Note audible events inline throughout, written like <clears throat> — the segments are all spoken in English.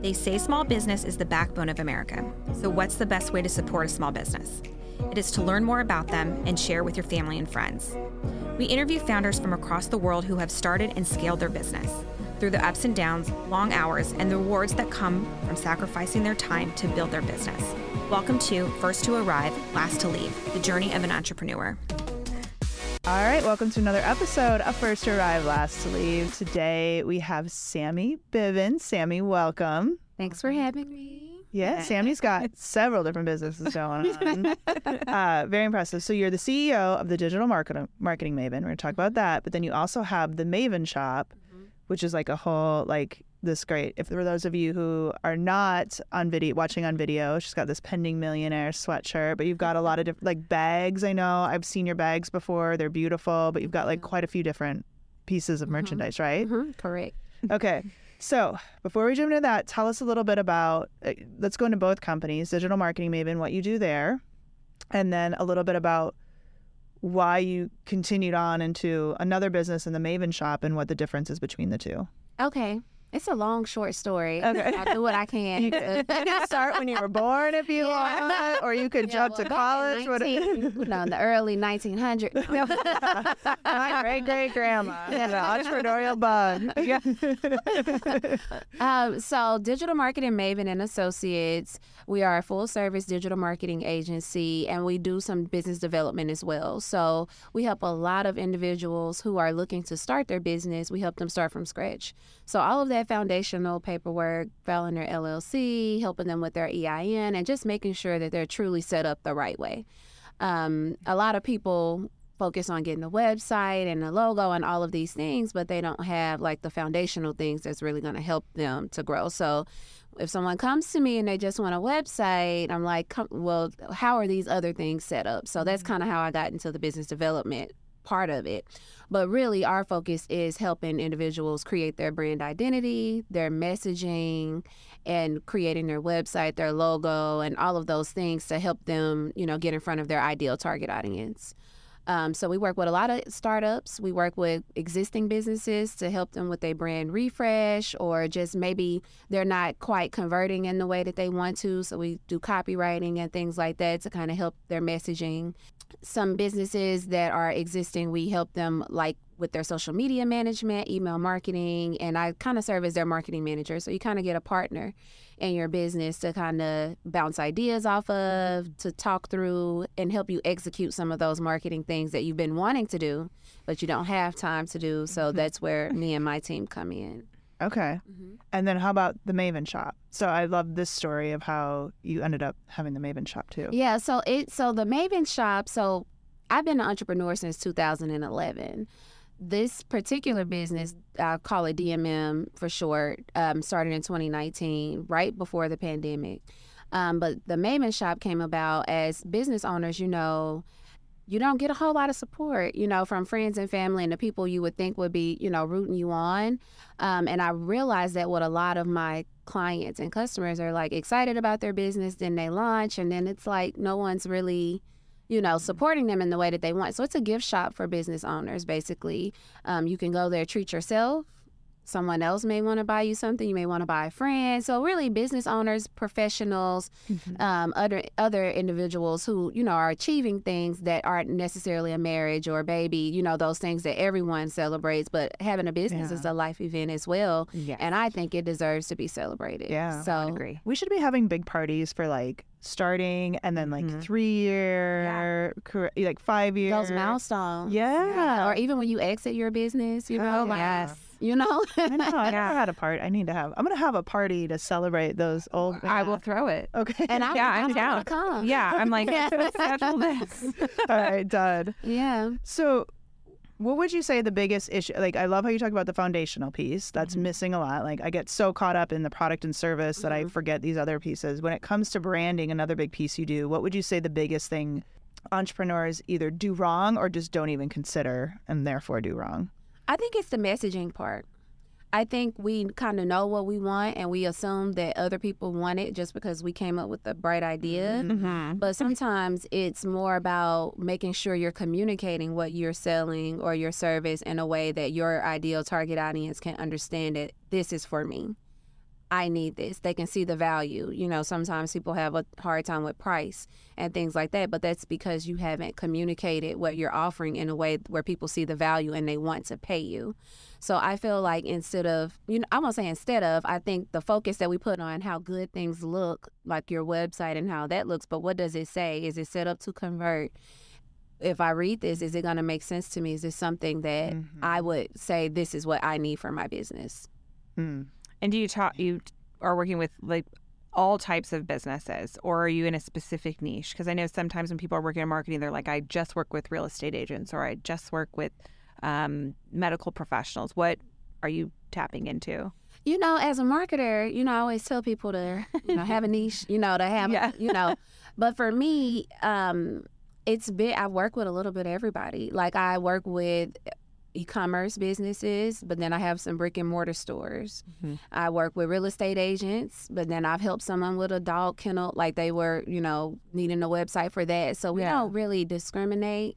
They say small business is the backbone of America. So, what's the best way to support a small business? It is to learn more about them and share with your family and friends. We interview founders from across the world who have started and scaled their business through the ups and downs, long hours, and the rewards that come from sacrificing their time to build their business. Welcome to First to Arrive, Last to Leave, the journey of an entrepreneur. All right, welcome to another episode of First to Arrive, Last to Leave. Today we have Sammi Bivens. Sammi, welcome. Thanks for having me. Yeah, Sammi's got <laughs> several different businesses going <laughs> on. uh, very impressive. So you're the CEO of the Digital Market- Marketing Maven. We're going to talk about that. But then you also have the Maven Shop, which is like a whole like this great. If for those of you who are not on video watching on video, she's got this pending millionaire sweatshirt, but you've got a lot of different like bags. I know I've seen your bags before; they're beautiful, but you've got like quite a few different pieces of merchandise, right? Mm-hmm, correct. <laughs> Okay. So before we jump into that, tell us a little bit about. Uh, let's go into both companies, Digital Marketing Maven, what you do there, and then a little bit about why you continued on into another business in the Maven shop and what the difference is between the two. Okay. It's a long, short story. Okay. I'll do what I can. You can, you can start when you were born if you want, or you could jump to college. Well, back in 19, you know, in the early 1900s. <laughs> My great great grandma had <laughs> an entrepreneurial bug. <laughs> um, so, Digital Marketing Maven and Associates, we are a full service digital marketing agency and we do some business development as well. So, we help a lot of individuals who are looking to start their business. We help them start from scratch. So, all of that foundational paperwork, filing their LLC, helping them with their EIN, and just making sure that they're truly set up the right way. Um, a lot of people focus on getting the website and the logo and all of these things, but they don't have like the foundational things that's really going to help them to grow. So if someone comes to me and they just want a website, I'm like, well, how are these other things set up? So that's kind of how I got into the business development part of it. But really, our focus is helping individuals create their brand identity, their messaging, and creating their website, their logo, and all of those things to help them, you know, get in front of their ideal target audience. Um, so we work with a lot of startups. We work with existing businesses to help them with their brand refresh, or just maybe they're not quite converting in the way that they want to. So we do copywriting and things like that to kind of help their messaging. Some businesses that are existing, we help them like with their social media management, email marketing, and I kind of serve as their marketing manager. So you kind of get a partner in your business to kind of bounce ideas off of, to talk through and help you execute some of those marketing things that you've been wanting to do, but you don't have time to do. So that's where me and my team come in. Okay. Mm-hmm. And then how about the Maven shop? So I love this story of how you ended up having the Maven shop too. Yeah, so it so the Maven shop, so I've been an entrepreneur since 2011 this particular business, I call it DMM for short, um, started in 2019, right before the pandemic. Um, but the Maven shop came about as business owners, you know, you don't get a whole lot of support, you know, from friends and family and the people you would think would be, you know, rooting you on. Um, and I realized that what a lot of my clients and customers are like excited about their business, then they launch, and then it's like no one's really you know, supporting them in the way that they want. So it's a gift shop for business owners, basically. Um, you can go there, treat yourself. Someone else may want to buy you something. You may want to buy a friend. So really, business owners, professionals, mm-hmm. um, other other individuals who you know are achieving things that aren't necessarily a marriage or a baby. You know those things that everyone celebrates, but having a business yeah. is a life event as well. Yeah. And I think it deserves to be celebrated. Yeah, so I agree. We should be having big parties for like starting and then like mm-hmm. three year, yeah. like five years. Those milestones. Yeah. yeah. Or even when you exit your business, you know, oh, like, yes. You know, <laughs> I know. I never had a party. I need to have. I'm gonna have a party to celebrate those old. I will throw it. Okay. And I'm, <laughs> yeah, I'm, I'm down. Come. Yeah, I'm like <laughs> schedule this. All right, done. Yeah. So what would you say the biggest issue? Like, I love how you talk about the foundational piece. That's mm-hmm. missing a lot. Like, I get so caught up in the product and service mm-hmm. that I mm-hmm. forget these other pieces. When it comes to branding, another big piece you do, what would you say the biggest thing entrepreneurs either do wrong or just don't even consider and therefore do wrong? I think it's the messaging part. I think we kind of know what we want and we assume that other people want it just because we came up with a bright idea. Mm-hmm. But sometimes it's more about making sure you're communicating what you're selling or your service in a way that your ideal target audience can understand it. This is for me. I need this. They can see the value. You know, sometimes people have a hard time with price and things like that, but that's because you haven't communicated what you're offering in a way where people see the value and they want to pay you. So I feel like instead of, you know, I won't say instead of, I think the focus that we put on how good things look, like your website and how that looks, but what does it say? Is it set up to convert? If I read this, is it going to make sense to me? Is this something that Mm-hmm. I would say this is what I need for my business? Mm. And do you talk? You are working with like all types of businesses, or are you in a specific niche? Because I know sometimes when people are working in marketing, they're like, I just work with real estate agents, or I just work with um, medical professionals. What are you tapping into? You know, as a marketer, you know, I always tell people to, you know, have a niche, you know, to <laughs> have, Yeah. you know. But for me, um, it's been, I work with a little bit of everybody. Like I work with e-commerce businesses, but then I have some brick and mortar stores. Mhm. I work with real estate agents, but then I've helped someone with a dog kennel, like they were, you know, needing a website for that. So we Yeah. don't really discriminate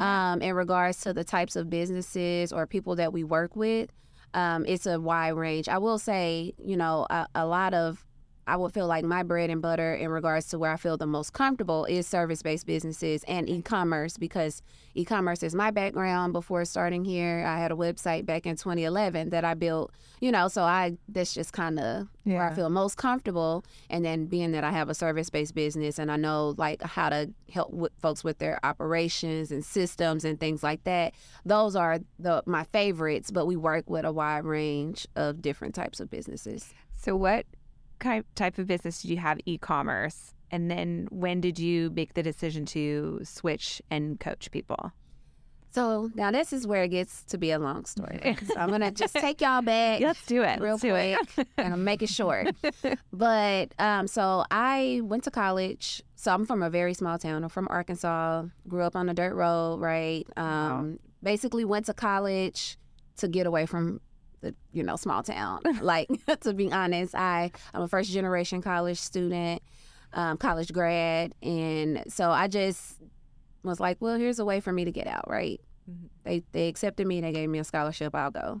um, in regards to the types of businesses or people that we work with. Um, it's a wide range. I will say, you know, a, a lot of I would feel like my bread and butter in regards to where I feel the most comfortable is service based businesses and e commerce because e commerce is my background before starting here. I had a website back in 2011 that I built, you know, so I that's just kind of where I feel most comfortable. And then being that I have a service based business and I know like how to help with folks with their operations and systems and things like that, those are the my favorites. But we work with a wide range of different types of businesses. So, what type of business did you have e-commerce? And then when did you make the decision to switch and coach people? So now this is where it gets to be a long story. <laughs> so I'm gonna just take y'all back. <laughs> Let's do it. real Let's do it. quick and make it short. <laughs> but um, so I went to college. So I'm from a very small town. I'm from Arkansas. Grew up on a dirt road, right? Um, Basically went to college to get away from the you know small town. <laughs> like <laughs> to be honest, I I'm a first generation college student, um, college grad, and so I just was like, well, here's a way for me to get out, right? Mhm. They they accepted me. They gave me a scholarship. I'll go.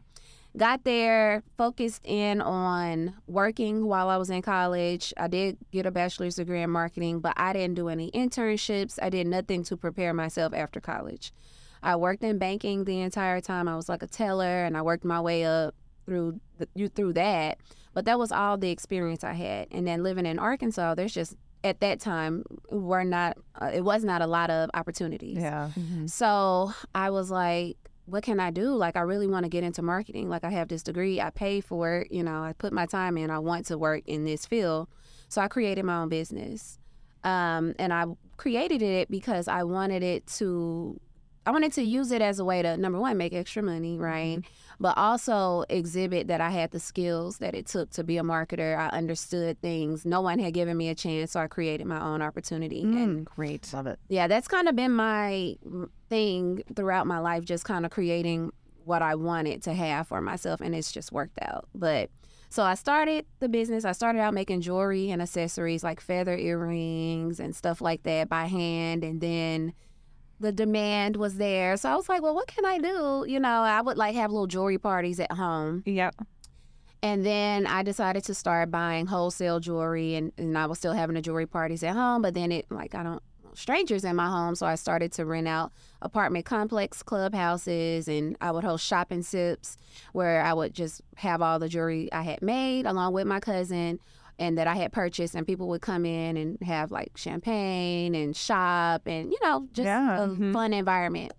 Got there, focused in on working while I was in college. I did get a bachelor's degree in marketing, but I didn't do any internships. I did nothing to prepare myself after college. I worked in banking the entire time. I was like a teller, and I worked my way up through the, you through that. But that was all the experience I had. And then living in Arkansas, there's just at that time were not uh, it was not a lot of opportunities. Yeah. So I was like, what can I do? Like, I really want to get into marketing. Like, I have this degree, I pay for it, you know, I put my time in, I want to work in this field. So I created my own business. Um, and I created it because I wanted it to, I wanted to use it as a way to, number one, make extra money, right? Mm-hmm. But also exhibit that I had the skills that it took to be a marketer. I understood things. No one had given me a chance, so I created my own opportunity. And mm, Great. Love it. yeah, that's kind of been my thing throughout my life, just kind of creating what I wanted to have for myself, and it's just worked out. But so I started the business. I started out making jewelry and accessories like feather earrings and stuff like that by hand, and then the demand was there. So I was like, well, what can I do? You know, I would like have little jewelry parties at home. Yep. And then I decided to start buying wholesale jewelry, and, and I was still having the jewelry parties at home. But then it, like, I don't strangers in my home, so I started to rent out apartment complex clubhouses, and I would host shopping sips where I would just have all the jewelry I had made along with my cousin and that I had purchased, and people would come in and have like champagne and shop, and you know, just Yeah. a Mhm. fun environment.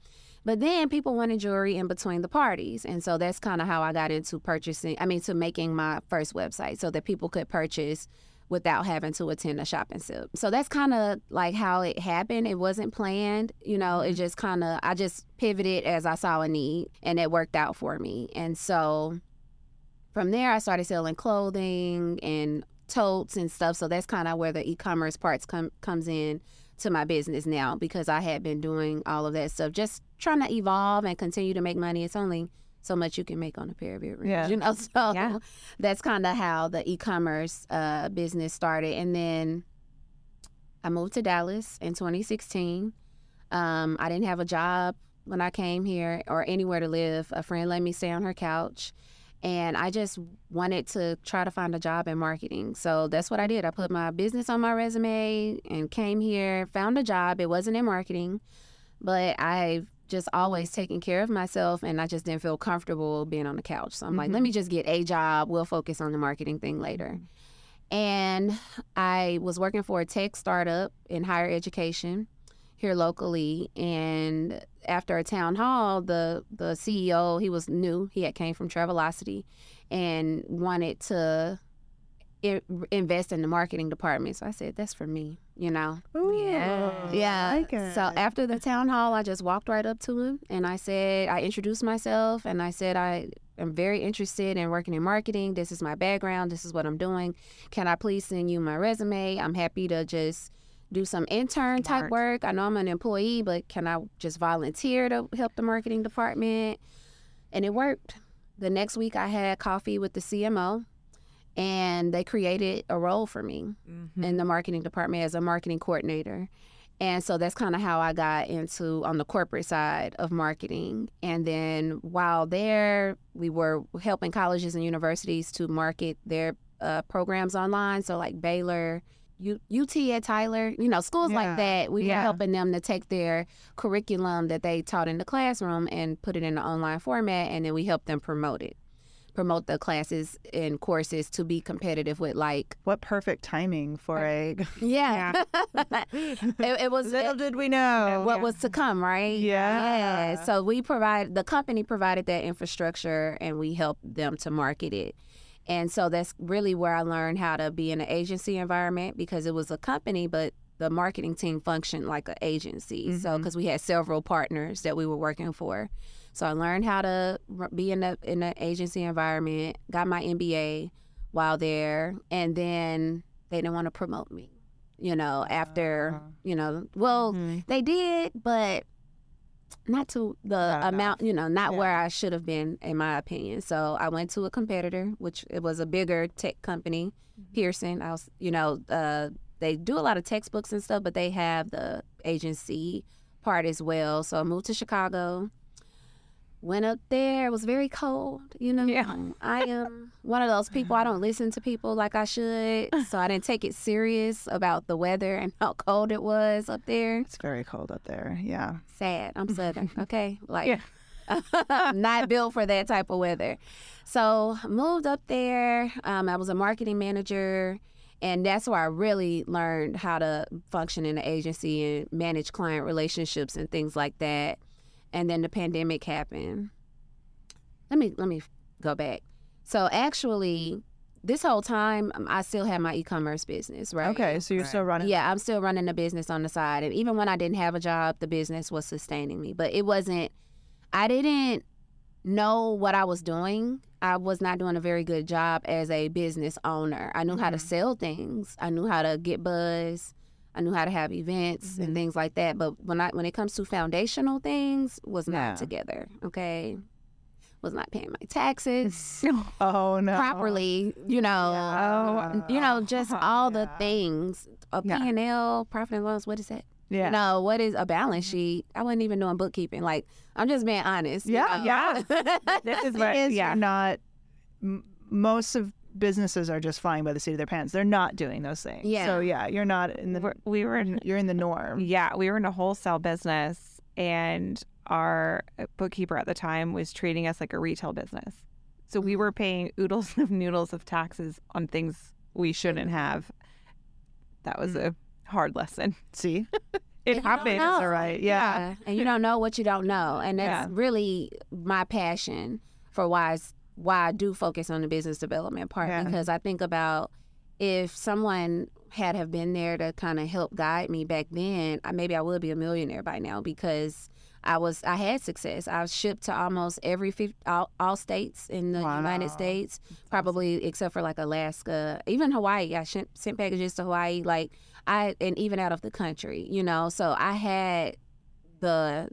But then people wanted jewelry in between the parties. And so that's kind of how I got into purchasing, I mean, to making my first website so that people could purchase without having to attend a shopping sip. So that's kind of like how it happened. It wasn't planned, you know, it just kind of, I just pivoted as I saw a need and it worked out for me. And so from there, I started selling clothing and totes and stuff. So that's kind of where the e-commerce parts come comes in to my business now because I had been doing all of that stuff, just trying to evolve and continue to make money. It's only so much you can make on a pair of earrings, Yeah. you know. <laughs> So Yeah. that's kind of how the e-commerce uh, business started, and then I moved to Dallas in 2016. Um, I didn't have a job when I came here or anywhere to live. A friend let me stay on her couch. And I just wanted to try to find a job in marketing. So that's what I did. I put my business on my resume and came here, found a job. It wasn't in marketing, but I've just always taken care of myself and I just didn't feel comfortable being on the couch. So I'm like, let mm-hmm. me just get a job. We'll focus on the marketing thing later. Mm-hmm. And I was working for a tech startup in higher education here locally and after a town hall the the ceo he was new he had came from travelocity and wanted to I- invest in the marketing department so i said that's for me you know Yeah. yeah. I like. So after the town hall, I just walked right up to him and I said, I introduced myself and I said, I am very interested in working in marketing. This is my background. This is what I'm doing. Can I please send you my resume? I'm happy to just do some intern type work. I know I'm an employee, but can I just volunteer to help the marketing department? And it worked. The next week, I had coffee with the CMO and they created a role for me Mm-hmm. in the marketing department as a marketing coordinator. And so that's kind of how I got into on the corporate side of marketing. And then while there, we were helping colleges and universities to market their uh, programs online. So like Baylor, U- UT at Tyler, you know, schools Yeah. like that. We were helping them to take their curriculum that they taught in the classroom and put it in an online format, and then we helped them promote it, promote the classes and courses to be competitive with like What perfect timing for uh, a. yeah. <laughs> <laughs> it, it was <laughs> Little did we know. what was to come, right? Yeah. Yeah. So we provide the company provided that infrastructure and we helped them to market it. And so that's really where I learned how to be in an agency environment because it was a company, but the marketing team functioned like an agency. So Mhm. because we had several partners that we were working for, so I learned how to be in a in an agency environment. Got my MBA while there, and then they didn't want to promote me. You know, after Ah. you know, well, Mhm. they did, but not to the Not amount, you know, not Yeah. where I should have been, in my opinion. So I went to a competitor, which it was a bigger tech company, Mm-hmm. Pearson. I was, you know, uh, they do a lot of textbooks and stuff, but they have the agency part as well. So I moved to Chicago. Went up there. It was very cold. You know, Yeah. I <laughs> am one of those people. I don't listen to people like I should, so I didn't take it serious about the weather and how cold it was up there It's very cold up there. Yeah. sad. I'm Southern, <laughs> okay? Like, Yeah. <laughs> not built for that type of weather. So moved up there. Um, I was a marketing manager, and that's where I really learned how to function in the agency and manage client relationships and things like that. And then the pandemic happened. Let me let me go back. So actually, this whole time um, I still had my e-commerce business, right? Okay, so you're still running. Yeah, I'm still running a business on the side. And even when I didn't have a job, the business was sustaining me. But it wasn't, I didn't know what I was doing. I was not doing a very good job as a business owner. I knew how to Mhm. sell things, I knew how to get buzz. I knew how to have events Mhm. and things like that, but when I when it comes to foundational things, was not Yeah. together. Okay, was not paying my taxes <laughs> Oh no. properly. You know, Yeah. you know, just <laughs> all the things. A Yeah. P&L, profit and loss, what is that? Yeah. You know, what is a balance sheet? I wasn't even doing bookkeeping. Like, I'm just being honest. you Yeah, know? yeah. <laughs> This is what, yeah. not. M- most of businesses are just flying by the seat of their pants. They're not doing those things. Yeah. So yeah, you're not in the. We're- we were in, You're in the norm. yeah, we were in a wholesale business, and our uh, bookkeeper at the time was treating us like a retail business. So we were paying oodles <laughs> of noodles of taxes on things we shouldn't have. That was mm. a hard lesson. See, <laughs> It And you don't happened. know. all right. Yeah. And you don't know what you don't know. And that's Yeah. really my passion for why it's, why I do focus on the business development part Yeah. because I think about if someone had have been there to kind of help guide me back then, I, maybe I would be a millionaire by now because I was I had success. I was shipped to almost every 50, all, all states in the Wow. United States, probably except for like Alaska, even Hawaii. I sent, sent packages to Hawaii, like I and even out of the country, you know. So I had the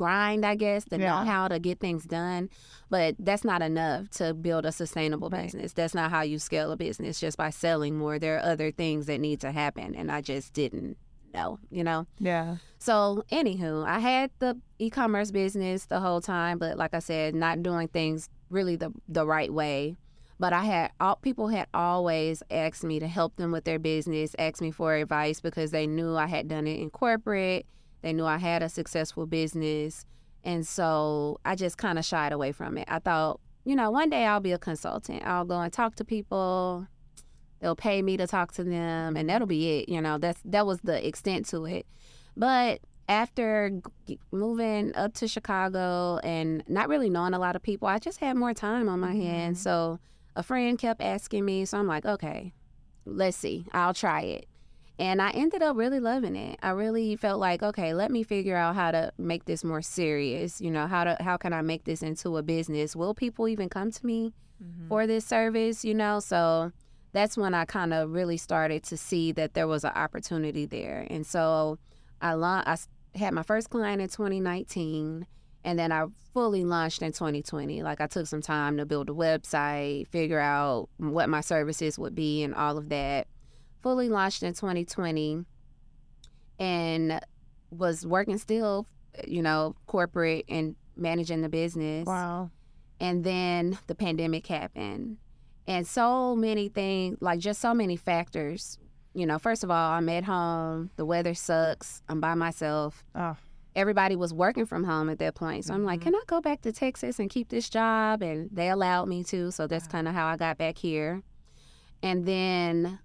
grind, I guess, the Yeah. know how to get things done. But that's not enough to build a sustainable Right. business. That's not how you scale a business just by selling more. There are other things that need to happen, and I just didn't know, you know. Yeah. So, anywho, I had the e-commerce business the whole time, but like I said, not doing things really the the right way. But I had all people had always asked me to help them with their business, asked me for advice because they knew I had done it in corporate. They knew I had a successful business. And so I just kind of shied away from it. I thought, you know, one day I'll be a consultant. I'll go and talk to people. They'll pay me to talk to them and that'll be it. You know, that's that was the extent to it. But after g- moving up to Chicago and not really knowing a lot of people, I just had more time on my hands. Mm-hmm. So a friend kept asking me, so I'm like, okay, let's see, I'll try it. And I ended up really loving it. I really felt like, okay, let me figure out how to make this more serious. You know, how to how can I make this into a business? Will people even come to me mm-hmm. for this service? You know, so that's when I kind of really started to see that there was an opportunity there. And so I la- I had my first client in 2019 and then I fully launched in 2020. Like I took some time to build a website, figure out what my services would be and all of that. Fully launched in 2020 and was working still, you know, corporate and managing the business. Wow. And then the pandemic happened. And so many things, like just so many factors. You know, first of all, I'm at home, the weather sucks, I'm by myself. Oh. Everybody was working from home at that point. So I'm like, mm-hmm. can I go back to Texas and keep this job? And they allowed me to. So that's kind of how I got back here. And then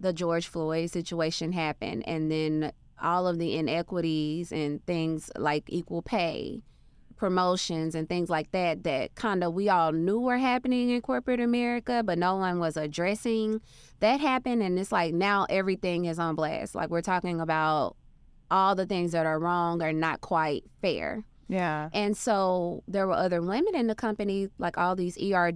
the George Floyd situation happened. And then all of the inequities and things like equal pay promotions and things like that that kind of we all knew were happening in corporate America, but no one was addressing. That happened, and it's like now everything is on blast. Like we're talking about all the things that are wrong are not quite fair. Yeah. And so there were other women in the company, like all these ER,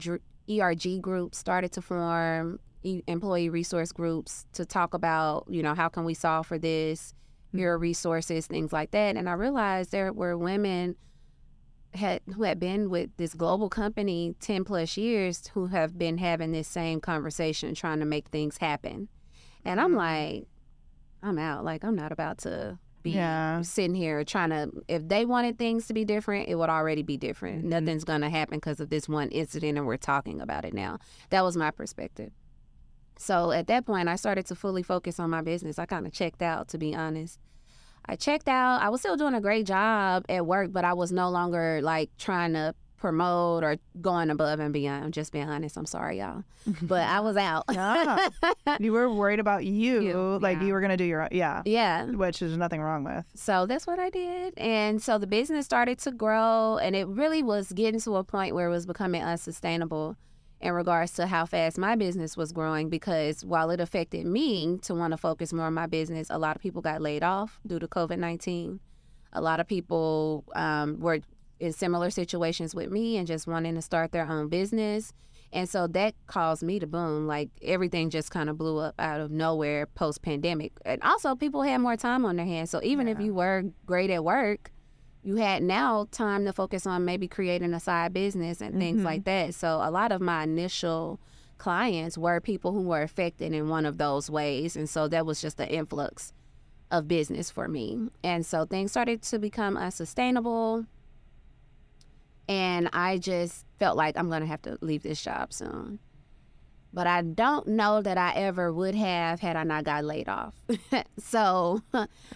ERG groups started to form, employee resource groups to talk about, you know, how can we solve for this, your resources, things like that. And I realized there were women had who had been with this global company 10 plus years who have been having this same conversation trying to make things happen. And I'm like, I'm out. Like I'm not about to be Yeah. sitting here trying to if they wanted things to be different, it would already be different. Mm-hmm. Nothing's going to happen because of this one incident and we're talking about it now. That was my perspective. So at that point, I started to fully focus on my business. I kind of checked out, to be honest. I checked out. I was still doing a great job at work, but I was no longer like trying to promote or going above and beyond. I'm just being honest. I'm sorry, y'all. <laughs> But I was out. Yeah. <laughs> you were worried about you, You, like yeah. you were gonna do your yeah, yeah. which there's nothing wrong with. So that's what I did. And so the business started to grow and it really was getting to a point where it was becoming unsustainable in regards to how fast my business was growing because while it affected me to want to focus more on my business, a lot of people got laid off due to COVID 19. A lot of people um, were in similar situations with me and just wanting to start their own business. And so that caused me to boom. Like everything just kind of blew up out of nowhere post pandemic. And also, people had more time on their hands. So even if you were great at work, you had now time to focus on maybe creating a side business and things Mhm. like that. So a lot of my initial clients were people who were affected in one of those ways. And so that was just the influx of business for me. And so things started to become unsustainable. And I just felt like I'm going to have to leave this job soon. But I don't know that I ever would have had I not got laid off. <laughs> so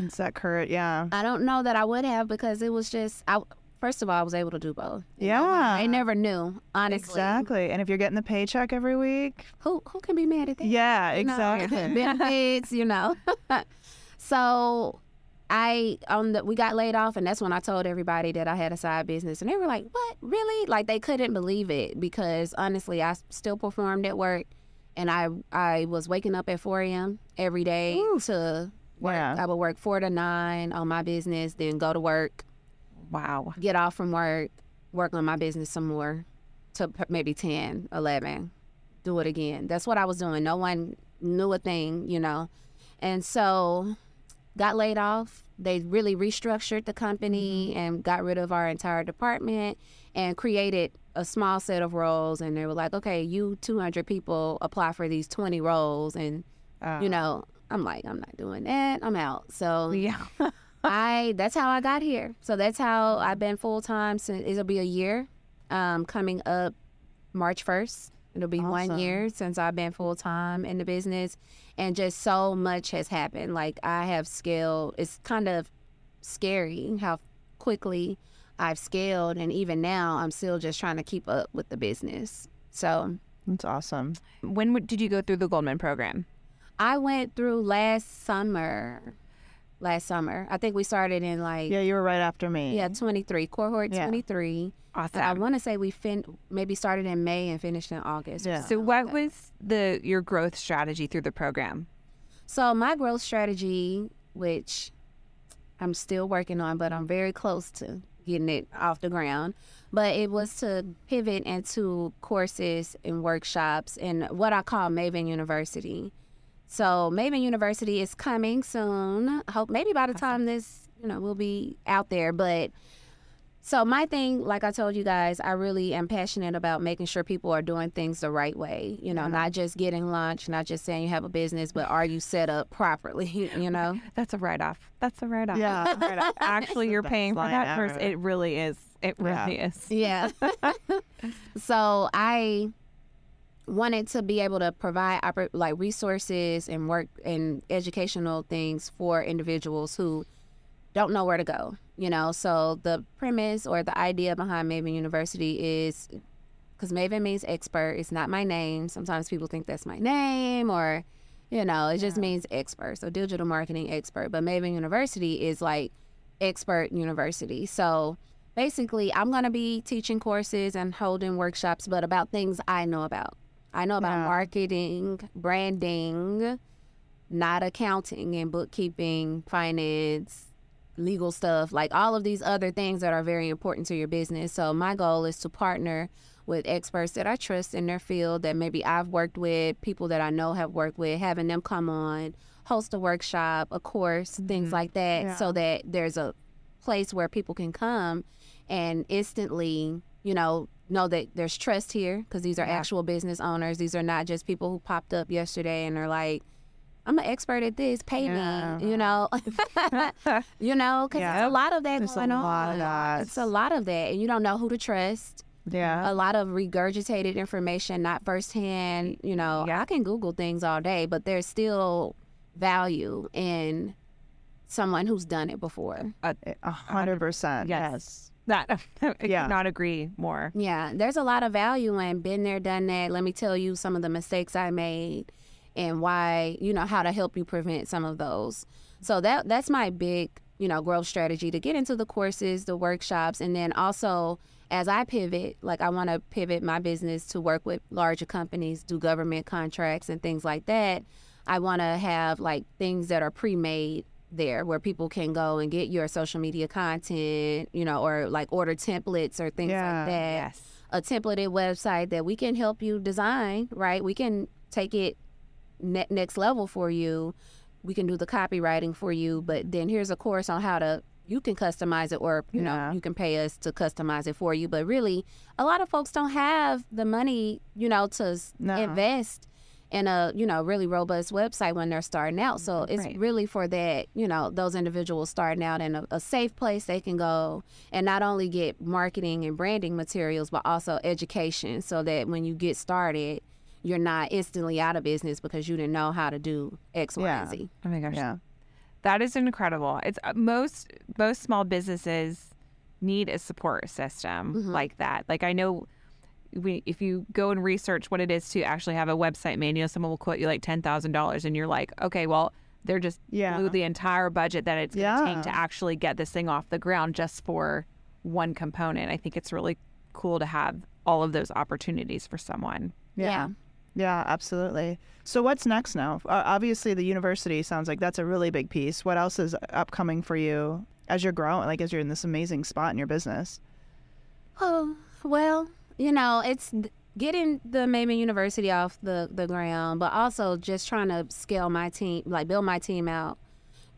It's that current, yeah. I don't know that I would have because it was just I. First of all, I was able to do both. You know, Yeah. I never knew honestly. Exactly. And if you're getting the paycheck every week, Who who can be mad at that? yeah, <laughs> exactly. benefits, you know. <laughs> so I on the we got laid off and that's when I told everybody that I had a side business and they were like, "What? Really?" Like they couldn't believe it because honestly, I still performed at work and I I was waking up at 4 a.m. every day Ooh. to work. Yeah. I would work 4 to 9 on my business, then go to work, Wow. get off from work, work on my business some more to maybe 10, 11, do it again. That's what I was doing. No one knew a thing, you know. And so got laid off. They really restructured the company and got rid of our entire department and created a small set of roles. And they were like, okay, you 200 people apply for these 20 roles. And, Uh, you know, I'm like, I'm not doing that. I'm out. So yeah. <laughs> I that's how I got here. So that's how I've been full time since it'll be a year um, coming up March 1st. It'll be one year since I've been full time in the business, and just so much has happened. Like I have scaled. It's kind of scary how quickly I've scaled, and even now I'm still just trying to keep up with the business. So That's awesome. When w- did you go through the Goldman program? I went through last summer. Last summer, I think we started in like Yeah, you were right after me. yeah 23 cohort Yeah. 23. Awesome. I want to say we fin maybe started in May and finished in August. Yeah. so what was the your growth strategy through the program? So my growth strategy, which I'm still working on, but I'm very close to getting it off the ground. But it was to pivot into courses and workshops and what I call Maven University. So Maven University is coming soon. I hope maybe by the time this, you know, will be out there. But so my thing, like I told you guys, I really am passionate about making sure people are doing things the right way. You know, not just getting lunch, not just saying you have a business, but are you set up properly? <laughs> You know. <laughs> That's a write off. That's a write off. Yeah. <laughs> Actually, you're paying for that ever. person. It really is. It Yeah. really is. Yeah. so I wanted to be able to provide oppor- like resources and work and educational things for individuals who don't know where to go. You know, so the premise or the idea behind Maven University is because Maven means expert. It's not my name. Sometimes people think that's my name or, you know, it just means expert. So digital marketing expert. But Maven University is like expert university. So basically, I'm going to be teaching courses and holding workshops, but about things I know about. I know about Yeah. marketing, branding, not accounting and bookkeeping, finance, legal stuff, like all of these other things that are very important to your business. So my goal is to partner with experts that I trust in their field that maybe I've worked with, people that I know have worked with, having them come on, host a workshop, a course, things mm-hmm. like that, Yeah. so that there's a place where people can come and instantly, you know, know that there's trust here because these are Yeah. actual business owners. These are not just people who popped up yesterday and are like, I'm an expert at this, pay Yeah. me, you know. <laughs> <laughs> you know, because Yeah. a lot of that There's going on. that. It's a lot of that, and you don't know who to trust. Yeah. A lot of regurgitated information, not firsthand. You know, yeah. I can Google things all day, but there's still value in someone who's done it before. A hundred percent. Yes. That <laughs> I Yeah. could not agree more. Yeah, there's a lot of value in been there, done that. Let me tell you some of the mistakes I made and why, you know, how to help you prevent some of those. So that that's my big, you know, growth strategy to get into the courses, the workshops, and then also as I pivot, like I want to pivot my business to work with larger companies, do government contracts and things like that. I want to have like things that are pre-made there where people can go and get your social media content, you know, or like order templates or things Yeah. like that. Yes. A templated website that we can help you design, right? We can take it ne- next level for you. We can do the copywriting for you, but then here's a course on how to you can customize it or you Yeah. know you can pay us to customize it for you but really a lot of folks don't have the money you know to No. invest in a you know really robust website when they're starting out so it's Right. really for that you know those individuals starting out in a, a safe place they can go and not only get marketing and branding materials but also education so that when you get started you're not instantly out of business because you didn't know how to do x y Yeah. and z Oh my gosh. Yeah. That is incredible. It's uh, most most small businesses need a support system Mhm. like that. Like I know we if you go and research what it is to actually have a website made, you know, someone will quote you like ten thousand dollars and you're like, okay, well, they're just Yeah. blew the entire budget that it's gonna Yeah. take to actually get this thing off the ground just for one component. I think it's really cool to have all of those opportunities for someone. Yeah. Yeah, absolutely. So what's next now? Uh, obviously, the university sounds like that's a really big piece. What else is upcoming for you as you're growing? Like as you're in this amazing spot in your business. Oh, well, you know, it's getting the Maven University off the, the ground, but also just trying to scale my team, like build my team out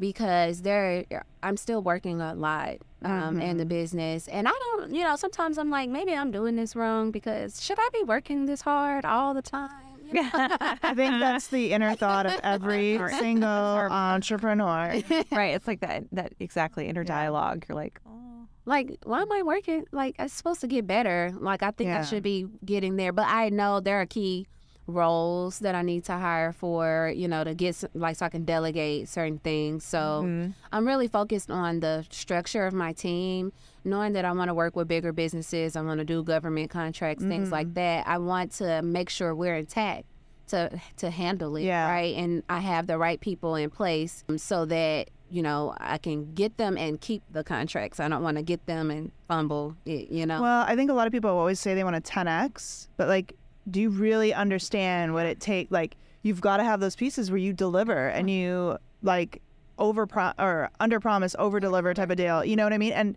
because there, I'm still working a lot um, in the business. And I don't, you know, sometimes I'm like, maybe I'm doing this wrong because should I be working this hard all the time? You know? <laughs> I think that's the inner thought of every <laughs> single entrepreneur. <laughs> right. It's like that that exactly inner dialogue. You're like, oh like, why am I working? Like, I'm supposed to get better. Like, I think Yeah. I should be getting there. But I know there are key roles that I need to hire for, you know, to get, like, so I can delegate certain things. So Mm-hmm. I'm really focused on the structure of my team, knowing that I want to work with bigger businesses. I want to do government contracts, things Mm-hmm. like that. I want to make sure we're intact to to handle it, Yeah. right? And I have the right people in place so that you know I can get them and keep the contracts. I don't want to get them and fumble it, you know. Well, I think a lot of people always say they want a 10x, but like, do you really understand what it takes? Like, you've got to have those pieces where you deliver and you like over pro- or under promise, over deliver type of deal. You know what I mean? And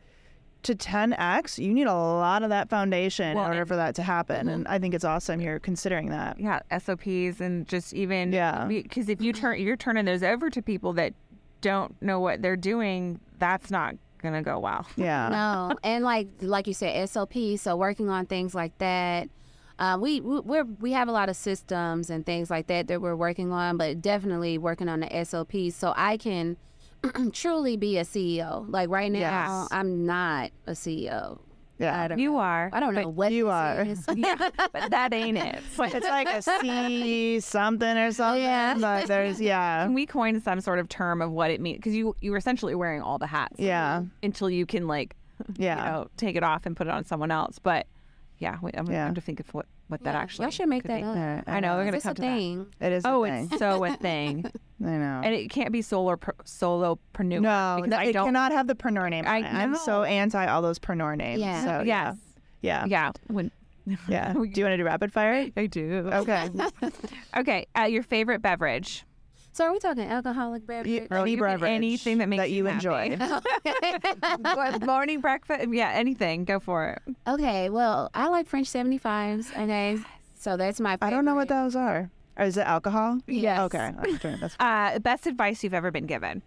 to 10x, you need a lot of that foundation Well, in order for that to happen. And mm-hmm. I think it's awesome you're considering that. yeah SOPs and just even Yeah. because if you turn you're turning those over to people that don't know what they're doing, that's not gonna go well. <laughs> Yeah. no, and like like you said, SOP. So working on things like that. Uh, we we we're, we have a lot of systems and things like that that we're working on, but definitely working on the SOPs so I can <clears throat> truly be a CEO. Like right now, Yes. I'm not a CEO. I Yeah. don't, You are. I don't know what you are. <laughs> yeah, but that ain't it. <laughs> It's like a C something or something. Yeah. But there's, <laughs> yeah. Can we coin some sort of term of what it means? Because you you were essentially wearing all the hats. Yeah. Until you can like, Yeah. you know, take it off and put it on someone else. But yeah, wait, I'm Yeah. going to think of what what that Yeah, actually. Y'all should make could that be. up. Yeah, I know we're gonna It's come a to thing. It is. that. a Oh, it's so a thing, <laughs> I know. and it can't be solo solopreneur. No, no, I it don't. cannot have the preneur name. I, I'm so anti all those preneur names. Yeah. So, yes. yeah. Yeah. When Yeah. <laughs> Do you want to do rapid fire? I do. Okay. <laughs> Okay. Uh, your favorite beverage? So are we talking alcoholic beverage? You- any beverage anything that makes that you you enjoy. <laughs> What, morning breakfast? Yeah, anything. Go for it. okay, well, I like French 75s. Okay, so that's my favorite. I don't know what those are. Or is it alcohol? Yes. Okay. That's <laughs> Uh, best advice you've ever been given?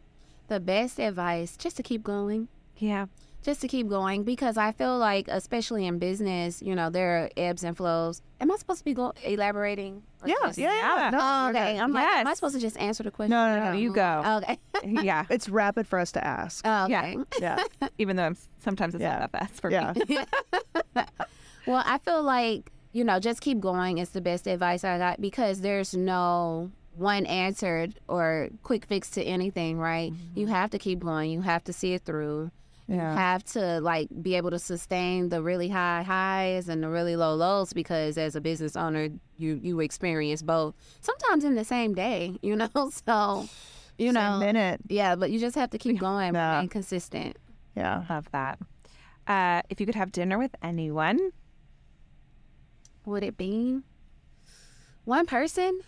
The best advice, just to keep going. Yeah. Just to keep going because I feel like, especially in business, you know, there are ebbs and flows. Am I supposed to be go- elaborating? Or yeah, just- yeah, yeah. No, Oh, okay. I'm like, am I supposed to just answer the question? No, no, no. You go. <laughs> Okay. Yeah. <laughs> It's rapid for us to ask. Oh, okay. Yeah. Yeah. <laughs> Even though I'm, sometimes it's Yeah. not that fast for Yeah. me. Well, I feel like, you know, just keep going is the best advice I got because there's no one answer or quick fix to anything, right? You mm-hmm. have to keep going. You have to see it through. Yeah. have to like be able to sustain the really high highs and the really low lows because as a business owner, you you experience both. Sometimes in the same day, you know. <laughs> So, you Same know, minute. yeah, but you just have to keep going and consistent. Yeah. Love that. Uh, if you could have dinner with anyone, Would it be one person?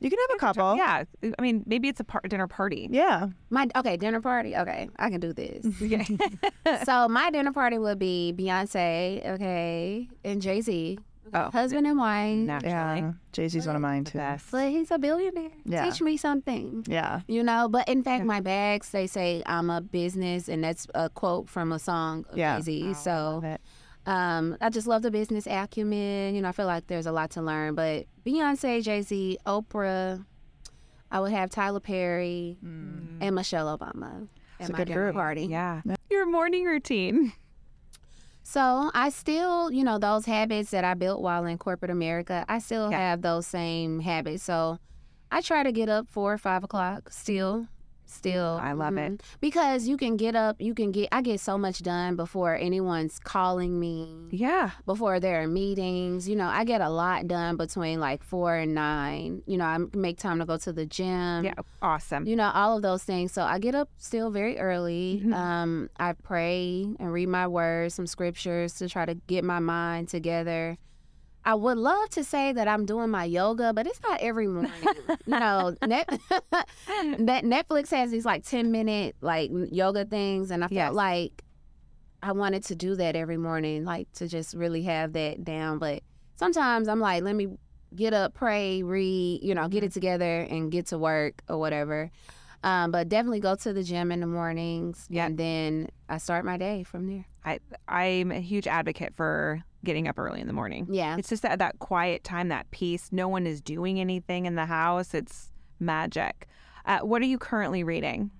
You can have a couple. yeah, I mean, maybe it's a par- dinner party. Yeah. My okay, dinner party. Okay, I can do this. <laughs> Yeah. <laughs> so my dinner party would be Beyonce, okay, and Jay Z, Oh. husband and wife. Naturally. Yeah. Jay Z's one of mine too. best. But he's a billionaire. Yeah. Teach me something. Yeah. You know, but in fact, my bags they say I'm a business, and that's a quote from a song of Yeah. Jay Z. Oh, so Love it. Um, I just love the business acumen. You know, I feel like there's a lot to learn. But Beyonce, Jay Z, Oprah, I would have Tyler Perry and Michelle Obama at a my good dinner group. party. Yeah. Your morning routine. So I still, you know, those habits that I built while in corporate America, I still Yeah. have those same habits. So I try to get up four or five o'clock still. Still. I love it. Mhm. Because you can get up, you can get I get so much done before anyone's calling me, Yeah. before there are meetings. You know, I get a lot done between like four and nine. You know, I make time to go to the gym Yeah. Awesome. you know all of those things so i get up still very early Mhm. um i pray and read my words some scriptures to try to get my mind together i would love to say that i'm doing my yoga but it's not every morning <laughs> no, net, <laughs> net, netflix has these like 10 minute like yoga things and i felt Yes. like i wanted to do that every morning like to just really have that down but sometimes i'm like let me get up, pray, read, you know, get it together and get to work or whatever. Um, but definitely go to the gym in the mornings. Yeah. And then I start my day from there. I I'm a huge advocate for getting up early in the morning. Yeah. It's just that that quiet time, that peace. No one is doing anything in the house. It's magic. Uh, what are you currently reading?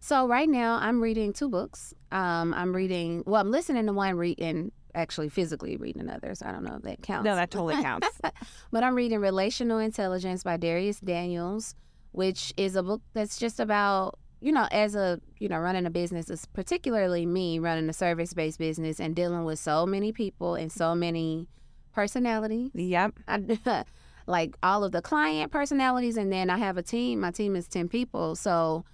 So right now I'm reading two books. Um, I'm reading. Well, I'm listening to one, reading actually physically reading others. I don't know if that counts. No, that totally counts. <laughs> but I'm reading Relational Intelligence by Dharius Daniels, which is a book that's just about you know, as a you know running a business, is particularly me running a service based business and dealing with so many people and so many personalities. yep. I, <laughs> like all of the client personalities, and then I have a team. My team is ten people, so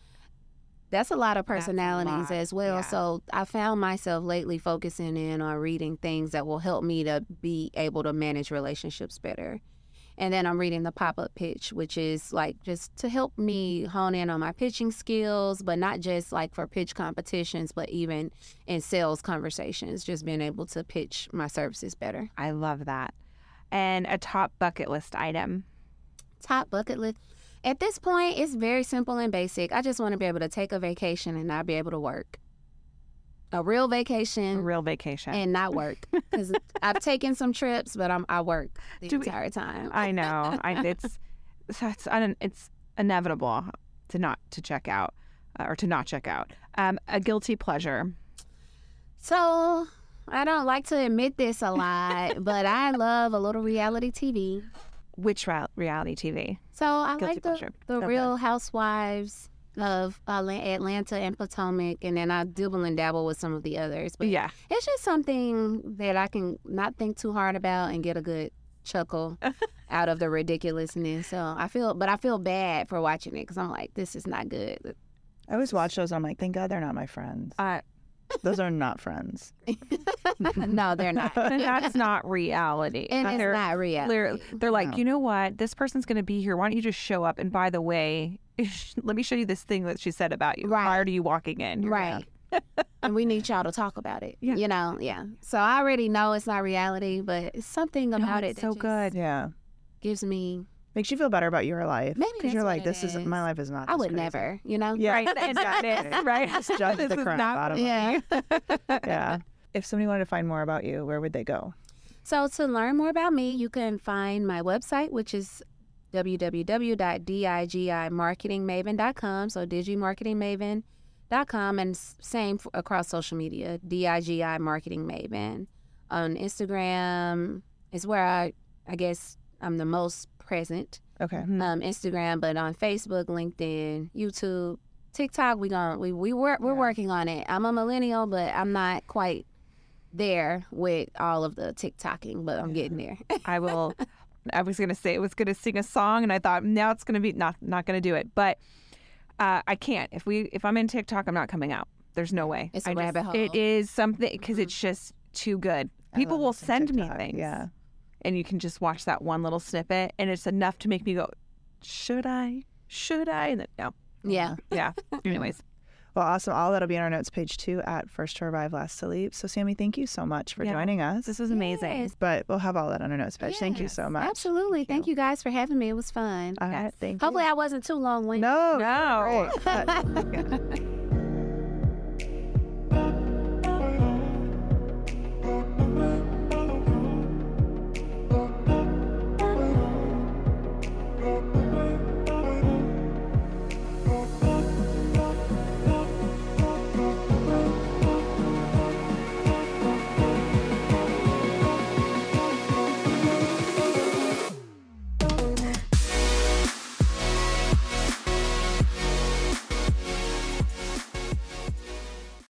that's a lot of personalities lot, as well. yeah. So I found myself lately focusing in on reading things that will help me to be able to manage relationships better. And then I'm reading the pop up pitch, which is like just to help me hone in on my pitching skills, but not just like for pitch competitions, but even in sales conversations, just being able to pitch my services better. I love that. And a top bucket list item. top bucket list. At this point, it's very simple and basic. I just want to be able to take a vacation and not be able to work. A real A vacation real vacation. and not work. <laughs> Because I've taken some trips, but I'm I work the Do we- entire time. I <laughs> know. I, it's it's it's inevitable to not to check out uh, or to not check out. Um, a guilty pleasure. so I don't like to admit this a lot, <laughs> but I love a little reality TV. Which reality TV? So I Guilty like the, pleasure. the Okay. Real Housewives of Atla- Atlanta and Potomac, and then I dibble and dabble with some of the others. But yeah. It's just something that I can not think too hard about and get a good chuckle <laughs> out of the ridiculousness. So I feel, but I feel bad for watching it because I'm like, this is not good. I always watch those. I'm like, thank God they're not my friends. Uh, <laughs> Those are not friends. <laughs> no, they're not. and that's not reality. it's they're, not real. They're, they're like, No. you know what? This person's going to be here. Why don't you just show up? And by the way, let me show you this thing that she said about you Right. prior to you walking in. You're Right. <laughs> and we need y'all to talk about it. Yeah. You know, yeah. So I already know it's not reality, but it's something No, about it's it that so good. Yeah. gives me. Makes you feel better about your life. Maybe Because you're like, this is is. my life is not. I would crazy. never, you know. Yeah. Right. And that is, right. Just judge This the crap not- out of. <laughs> Yeah. <laughs> Yeah. If somebody wanted to find more about you, where would they go? So to learn more about me, you can find my website, which is www.digimarketingmaven.com. So digimarketingmaven.com and same f- across social media, DIGI Marketing Maven. On Instagram is where I, I guess I'm the most present. Okay. Mhm. Um, Instagram, but on Facebook, LinkedIn, YouTube, TikTok, we going we we work we're Yeah. working on it. I'm a millennial, but I'm not quite there with all of the TikToking, but I'm getting there. I will. <laughs> I was gonna say it was gonna sing a song, and I thought now it's gonna be not not gonna do it. But uh, I can't. If we if I'm in TikTok, I'm not coming out. There's no way. It's a I just- rabbit hole. It is something because it's just too good. People will send me things. Yeah. and you can just watch that one little snippet, and it's enough to make me go, "Should I? Should I?" And then no. yeah. Yeah. Anyways, Well, awesome. All that'll be on our notes page too at First to Revive, Last to Leap. So, Sammi, thank you so much for Yeah. joining us. this was amazing. Yes. But we'll have all that on our notes page. Thank you so much. Absolutely. Thank you guys for having me. It was fun. All right. Thank Hopefully, you. I wasn't too long winded. no. No. Great. <laughs> But- <laughs>